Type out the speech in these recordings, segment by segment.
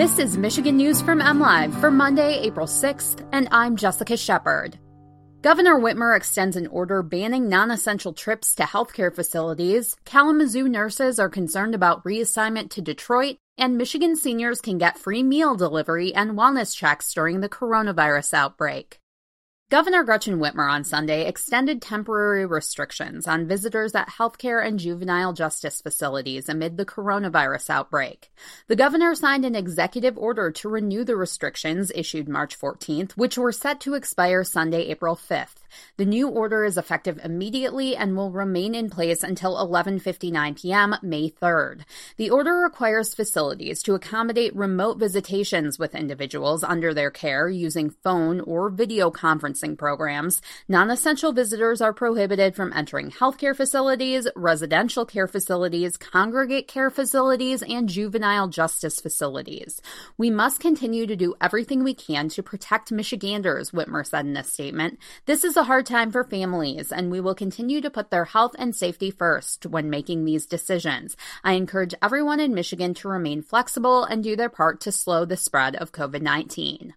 This is Michigan News from MLive for Monday, April 6th, and I'm Jessica Shepard. Governor Whitmer extends an order banning non essential trips to healthcare facilities. Kalamazoo nurses are concerned about reassignment to Detroit, and Michigan seniors can get free meal delivery and wellness checks during the coronavirus outbreak. Governor Gretchen Whitmer on Sunday extended temporary restrictions on visitors at healthcare and juvenile justice facilities amid the coronavirus outbreak. The governor signed an executive order to renew the restrictions issued March 14th, which were set to expire Sunday, April 5th. The new order is effective immediately and will remain in place until 11:59 p.m. May 3rd. The order requires facilities to accommodate remote visitations with individuals under their care using phone or video conferencing programs. Non-essential visitors are prohibited from entering healthcare facilities, residential care facilities, congregate care facilities, and juvenile justice facilities. We must continue to do everything we can to protect Michiganders, Whitmer said in a statement. This is a hard time for families, and we will continue to put their health and safety first when making these decisions. I encourage everyone in Michigan to remain flexible and do their part to slow the spread of COVID 19.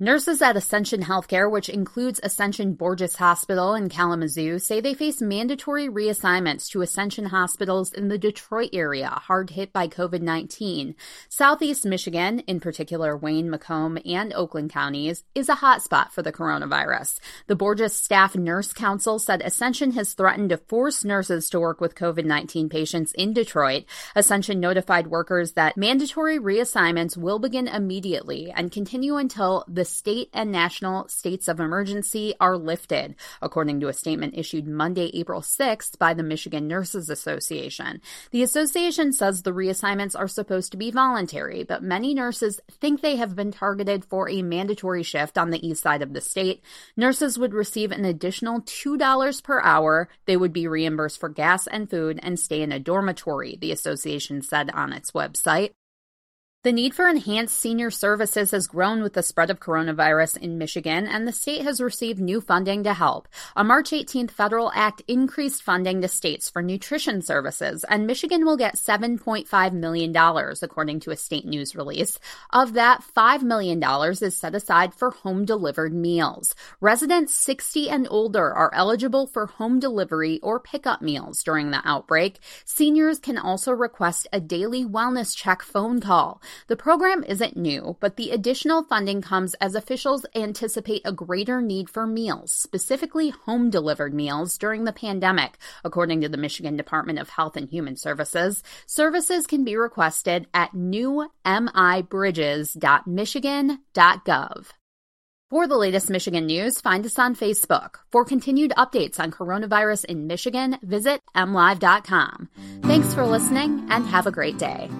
Nurses at Ascension Healthcare, which includes Ascension Borgess Hospital in Kalamazoo, say they face mandatory reassignments to Ascension hospitals in the Detroit area hard hit by COVID 19. Southeast Michigan, in particular Wayne, Macomb, and Oakland counties, is a hotspot for the coronavirus. The Borgess Staff Nurse Council said Ascension has threatened to force nurses to work with COVID 19 patients in Detroit. Ascension notified workers that mandatory reassignments will begin immediately and continue until the state and national states of emergency are lifted, according to a statement issued Monday, April 6th by the Michigan Nurses Association. The association says the reassignments are supposed to be voluntary, but many nurses think they have been targeted for a mandatory shift on the east side of the state. Nurses would receive an additional $2 per hour. They would be reimbursed for gas and food and stay in a dormitory, the association said on its website. The need for enhanced senior services has grown with the spread of coronavirus in Michigan, and the state has received new funding to help. A March 18th federal act increased funding to states for nutrition services, and Michigan will get $7.5 million, according to a state news release. Of that, $5 million is set aside for home delivered meals. Residents 60 and older are eligible for home delivery or pickup meals during the outbreak. Seniors can also request a daily wellness check phone call. The program isn't new, but the additional funding comes as officials anticipate a greater need for meals, specifically home delivered meals, during the pandemic, according to the Michigan Department of Health and Human Services. Services can be requested at newmibridges.michigan.gov. For the latest Michigan news, find us on Facebook. For continued updates on coronavirus in Michigan, visit mlive.com. Thanks for listening and have a great day.